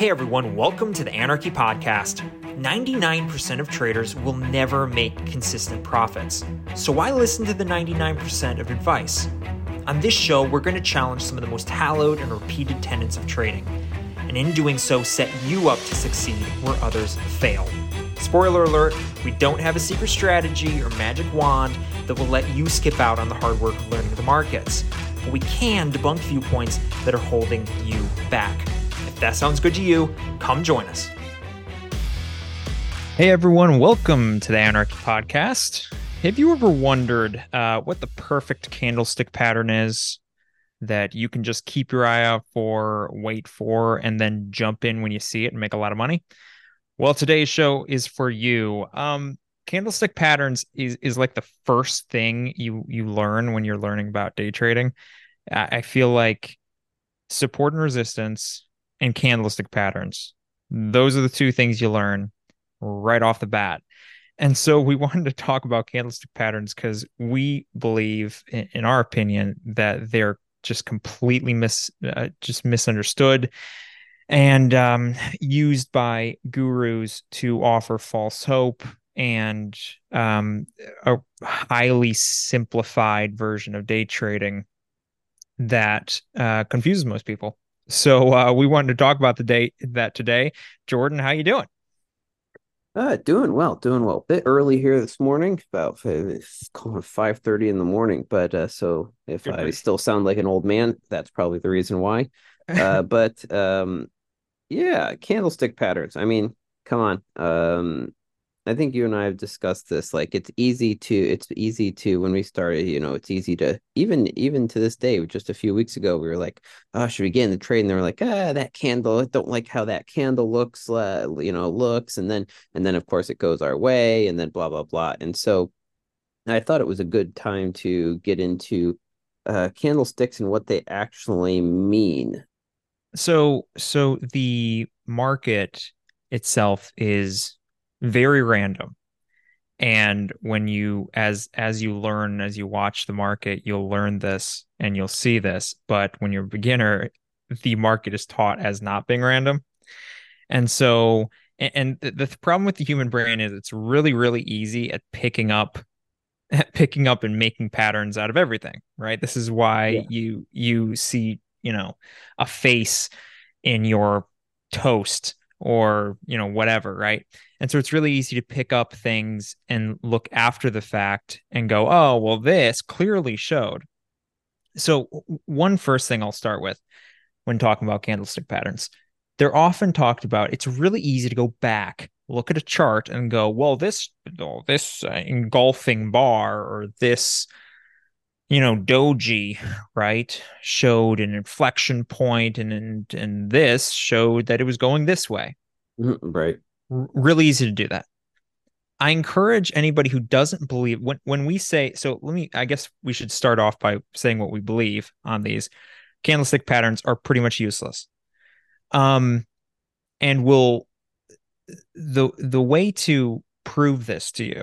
Hey everyone, welcome to the Anarchy Podcast. 99% of traders will never make consistent profits. So why listen to the 99% of advice? On this show, we're going to challenge some of the most hallowed and repeated tenets of trading, and in doing so, set you up to succeed where others fail. Spoiler alert, we don't have a secret strategy or magic wand that will let you skip out on the hard work of learning the markets, but we can debunk viewpoints that are holding you back. That sounds good to you, come join us. Hey everyone, welcome to the Anarchy Podcast. Have you ever wondered uh, what the perfect candlestick pattern is that you can just keep your eye out for, wait for, and then jump in when you see it and make a lot of money? Well, today's show is for you. Um, candlestick patterns is is like the first thing you you learn when you're learning about day trading. I feel like support and resistance and candlestick patterns. Those are the two things you learn right off the bat. And so we wanted to talk about candlestick patterns because we believe, in, our opinion, that they're just completely mis uh, just misunderstood and um, used by gurus to offer false hope and um, a highly simplified version of day trading that uh, confuses most people. So uh, we wanted to talk about the day that today. Jordan, how you doing? Uh, doing well, doing well. Bit early here this morning, about five thirty in the morning. But uh, so if Good I night. still sound like an old man, that's probably the reason why. Uh, but um, yeah, candlestick patterns. I mean, come on. Um, I think you and I have discussed this. Like it's easy to it's easy to when we started, you know, it's easy to even even to this day, just a few weeks ago, we were like, oh, should we get in the trade? And they were like, ah, that candle, I don't like how that candle looks, uh, you know, looks. And then and then of course it goes our way and then blah blah blah. And so I thought it was a good time to get into uh candlesticks and what they actually mean. So so the market itself is very random. And when you as as you learn as you watch the market you'll learn this and you'll see this. But when you're a beginner the market is taught as not being random. And so and, the, problem with the human brain is it's really really easy at picking up at picking up and making patterns out of everything right? This is why yeah. you you see you know a face in your toast or you know whatever right? And so it's really easy to pick up things and look after the fact and go oh well this clearly showed. So one first thing i'll start with when talking about candlestick patterns they're often talked about it's really easy to go back look at a chart and go well this oh, this uh, engulfing bar or this you know doji right showed an inflection point and and and this showed that it was going this way. Mm-hmm, right. R- really easy to do that. I encourage anybody who doesn't believe when when we say so let me i guess we should start off by saying what we believe on these. Candlestick patterns are pretty much useless. Um and will the the way to prove this to you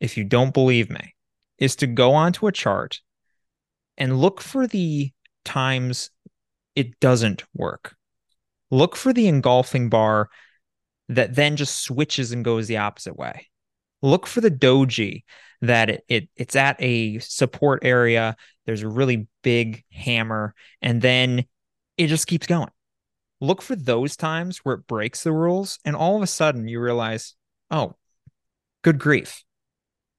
if you don't believe me is to go onto a chart and look for the times it doesn't work. Look for the engulfing bar that then just switches and goes the opposite way. Look for the doji that it, it it's at a support area. There's a really big hammer, and then it just keeps going. Look for those times where it breaks the rules, and all of a sudden you realize, oh, good grief.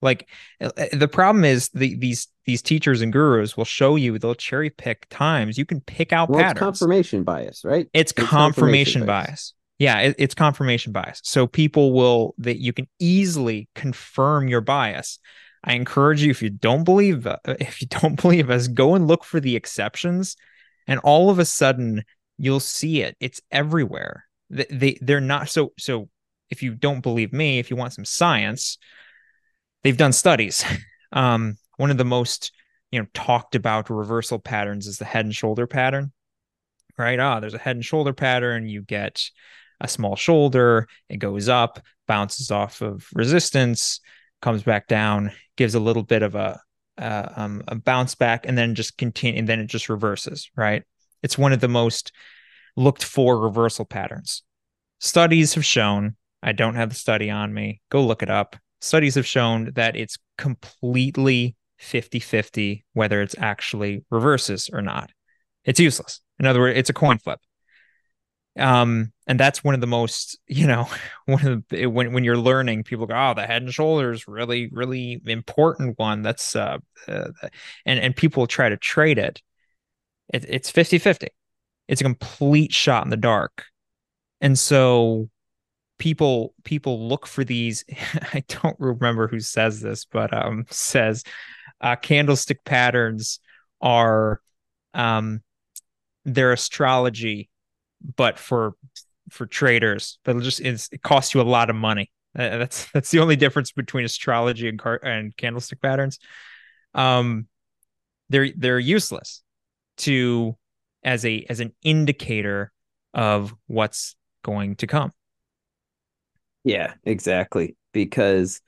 Like uh, uh, the problem is the, these these teachers and gurus will show you they'll cherry pick times. You can pick out well, patterns. It's confirmation bias, right? It's, it's confirmation, confirmation bias. bias. Yeah, it, it's confirmation bias. So people will that you can easily confirm your bias. I encourage you if you don't believe uh, if you don't believe us, go and look for the exceptions, and all of a sudden you'll see it. It's everywhere. They, they they're not so so. If you don't believe me, if you want some science, they've done studies. Um, one of the most you know talked about reversal patterns is the head and shoulder pattern. Right? Ah, there's a head and shoulder pattern. You get a small shoulder, it goes up, bounces off of resistance, comes back down, gives a little bit of a uh, um, a bounce back, and then just continue, and then it just reverses. Right? It's one of the most looked for reversal patterns. studies have shown, I don't have the study on me, go look it up. Studies have shown that it's completely 50 50 whether it's actually reverses or not. It's useless. In other words, it's a coin flip. Um, and that's one of the most, you know, one of the when when you're learning, people go, "Oh, the head and shoulders, really, really important one." That's uh, uh and and people try to trade it. it it's 50-50. It's a complete shot in the dark, and so people people look for these. I don't remember who says this, but um, says uh, candlestick patterns are um, their astrology but for for traders, but it just it costs you a lot of money. Uh, that's that's the only difference between astrology and car- and candlestick patterns. Um, they're they're useless to as a as an indicator of what's going to come. Yeah, exactly. Because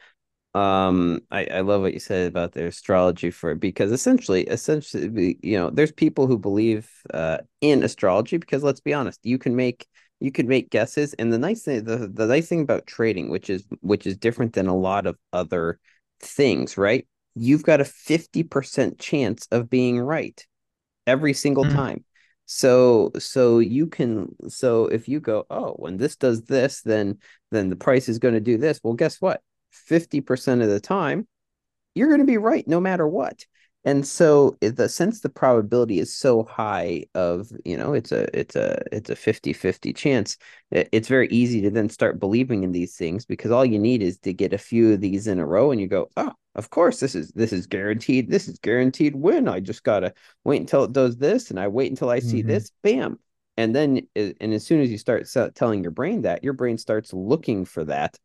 um I, I love what you said about the astrology for because essentially essentially you know there's people who believe uh in astrology because let's be honest you can make you can make guesses and the nice thing the, the nice thing about trading which is which is different than a lot of other things right you've got a 50% chance of being right every single mm. time so so you can so if you go oh when this does this then then the price is going to do this well guess what 50% of the time, you're going to be right no matter what. And so the since the probability is so high of, you know, it's a it's a it's a 50-50 chance, it's very easy to then start believing in these things because all you need is to get a few of these in a row and you go, "Oh, of course this is this is guaranteed. This is guaranteed win. I just got to wait until it does this and I wait until I see mm-hmm. this. Bam." And then and as soon as you start telling your brain that, your brain starts looking for that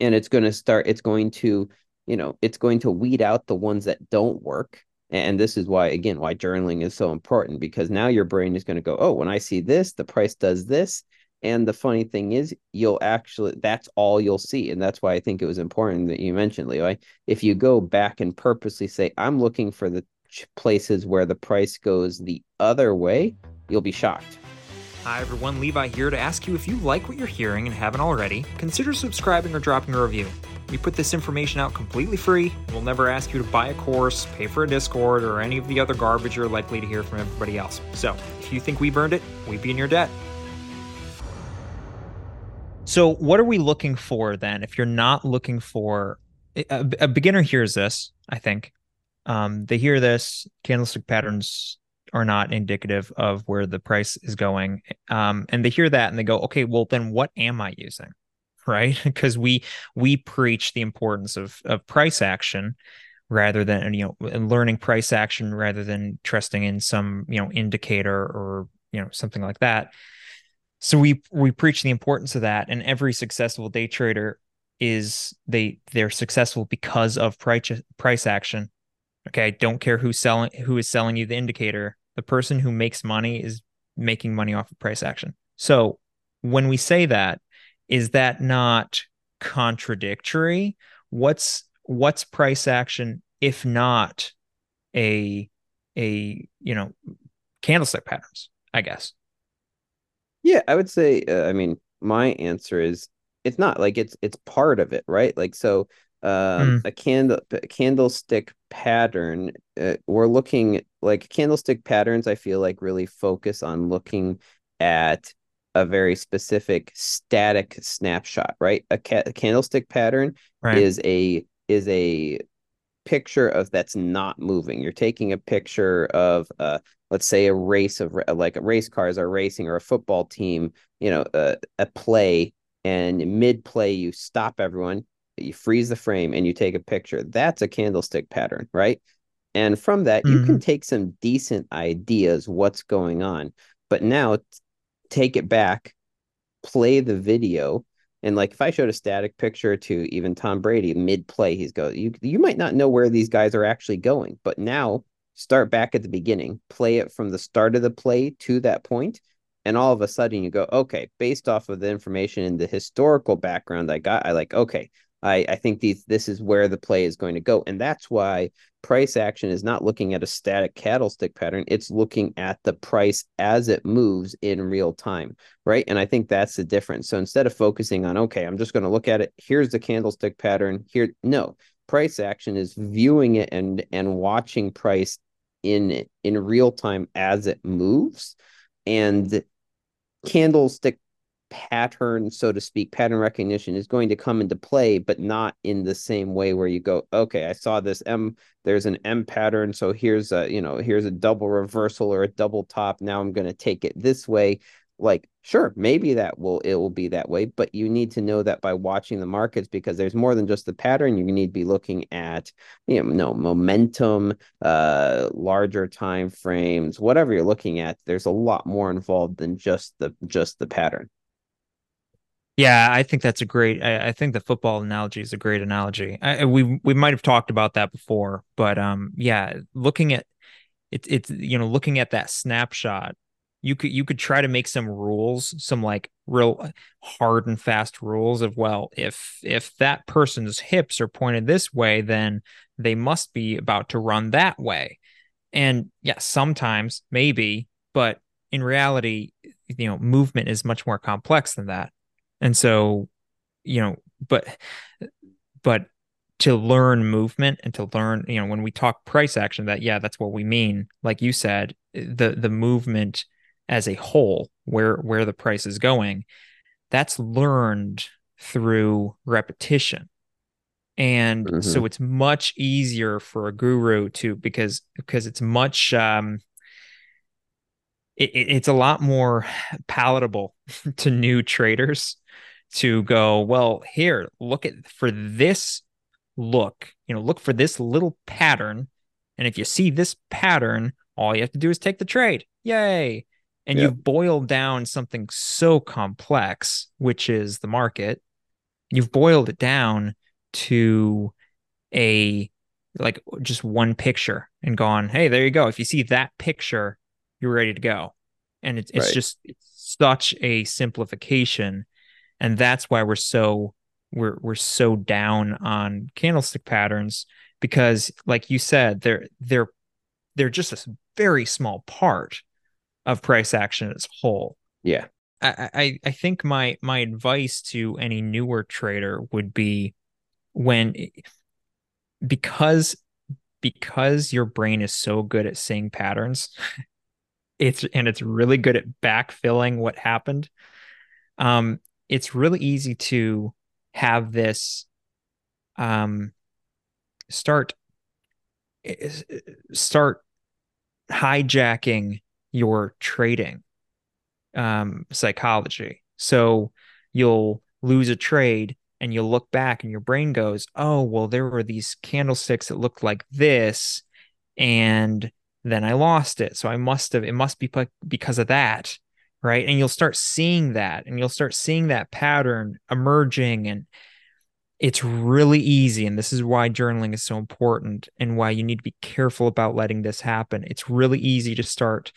and it's going to start it's going to you know it's going to weed out the ones that don't work. And this is why again why journaling is so important because now your brain is going to go oh when i see this the price does this. And the funny thing is you'll actually that's all you'll see. And that's why i think it was important that you mentioned leo if you go back and purposely say i'm looking for the places where the price goes the other way you'll be shocked. Hi everyone, Levi here to ask you if you like what you're hearing and haven't already, consider subscribing or dropping a review. We put this information out completely free, we'll never ask you to buy a course, pay for a Discord, or any of the other garbage you're likely to hear from everybody else. So, if you think we've earned it, we'd be in your debt. So, what are we looking for then? If you're not looking for a, a beginner hears this, I think. Um, they hear this candlestick patterns are not indicative of where the price is going. Um, and they hear that and they go, okay, well then what am I using? Right. Because we we preach the importance of of price action rather than you know learning price action rather than trusting in some you know indicator or you know something like that. So we we preach the importance of that, and every successful day trader is they they're successful because of price price action. Okay, don't care who's selling who is selling you the indicator the person who makes money is making money off of price action. So when we say that, is that not contradictory? What's what's price action if not a a you know candlestick patterns? I guess. Yeah, I would say. Uh, I mean, my answer is it's not like it's it's part of it, right? Like so, um, mm. a candle a candlestick pattern. Uh, we're looking like candlestick patterns. I feel like really focus on looking at a very specific static snapshot, right? A, ca- a candlestick pattern right. is a is a picture of that's not moving. You're taking a picture of uh let's say a race of like race cars are racing or a football team, you know, uh, a play and mid play you stop everyone, you freeze the frame and you take a picture. That's a candlestick pattern, right? And from that, mm-hmm. you can mm-hmm. take some decent ideas what's going on. But now take it back, play the video. And like if I showed a static picture to even Tom Brady mid play, he's go, you you might not know where these guys are actually going. But now start back at the beginning, play it from the start of the play to that point, and all of a sudden you go, okay, based off of the information and the historical background I got, I like, okay, I, I think these this is where the play is going to go. And that's why price action is not looking at a static candlestick pattern. It's looking at the price as it moves in real time. Right. And I think that's the difference. So instead of focusing on, okay, I'm just going to look at it, here's the candlestick pattern here. No, price action is viewing it and and watching price in in real time as it moves. And candlestick pattern, so to speak, pattern recognition is going to come into play, but not in the same way where you go, okay, I saw this M, there's an M pattern. So here's a, you know, here's a double reversal or a double top. Now I'm going to take it this way. Like, sure, maybe that will, it will be that way, but you need to know that by watching the markets because there's more than just the pattern. You need to be looking at, you know, no momentum, uh, larger time frames, whatever you're looking at. There's a lot more involved than just the, just the pattern. Yeah, I think that's a great. I, I, think the football analogy is a great analogy. I, we we might have talked about that before, but um, yeah, looking at it's it's you know looking at that snapshot, you could you could try to make some rules, some like real hard and fast rules of well, if if that person's hips are pointed this way, then they must be about to run that way. And yeah, sometimes maybe, but in reality, you know, movement is much more complex than that and so, you know, but but to learn movement and to learn, you know, when we talk price action, that yeah, that's what we mean. Like you said, the the movement as a whole, where where the price is going, that's learned through repetition. And mm-hmm. so it's much easier for a guru to because because it's much um it, it's a lot more palatable to new traders to go, well, here, look at for this look, you know, look for this little pattern. And if you see this pattern, all you have to do is take the trade. Yay. And yep. you've boiled down something so complex, which is the market. You've boiled it down to a like just one picture and gone, hey, there you go. If you see that picture, you're ready to go. And it's, it's right. just it's such a simplification and that's why we're so we're we're so down on candlestick patterns because like you said they're they're they're just a very small part of price action as a whole. Yeah. I, I i think my my advice to any newer trader would be when because because your brain is so good at seeing patterns it's and it's really good at backfilling what happened um it's really easy to have this um start start hijacking your trading um psychology. So you'll lose a trade and you'll look back and your brain goes oh well there were these candlesticks that looked like this and then i lost it. So i must have it must be because of that right? And you'll start seeing that and you'll start seeing that pattern emerging and it's really easy and this is why journaling is so important and why you need to be careful about letting this happen. It's really easy to start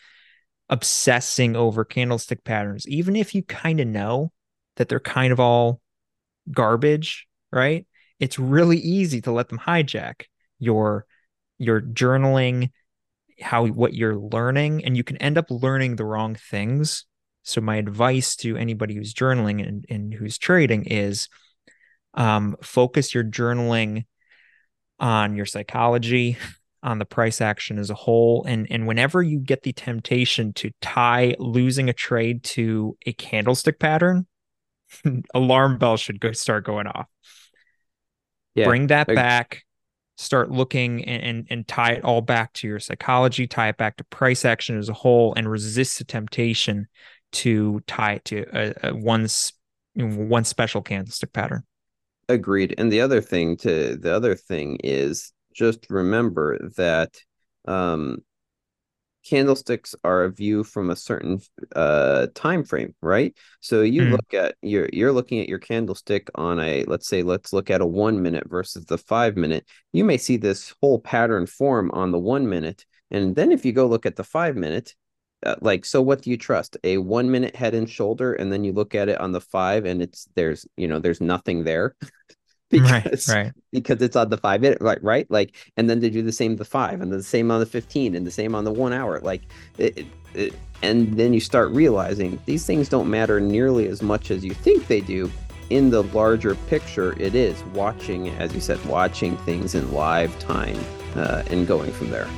obsessing over candlestick patterns even if you kind of know that they're kind of all garbage right? It's really easy to let them hijack your your journaling how what you're learning and you can end up learning the wrong things so my advice to anybody who's journaling and, and who's trading is um, focus your journaling on your psychology, on the price action as a whole. And, and whenever you get the temptation to tie losing a trade to a candlestick pattern, alarm bells should go start going off. Yeah, Bring that back. Start looking and, and and tie it all back to your psychology, tie it back to price action as a whole, and resist the temptation to tie it to a, a one one special candlestick pattern. Agreed. And the other thing to the other thing is just remember that um, candlesticks are a view from a certain uh time frame right so you mm. look at you're you're looking at your candlestick on a let's say let's look at a one minute versus the five minute you may see this whole pattern form on the one minute and then if you go look at the five minute like so what do you trust? A one minute head and shoulder and then you look at it on the five and it's there's you know there's nothing there because right, right. because it's on the five minute right right? Like and then they do the same the five and the same on the 15 and the same on the one hour like it, it, and then you start realizing these things don't matter nearly as much as you think they do in the larger picture it is watching as you said watching things in live time uh, and going from there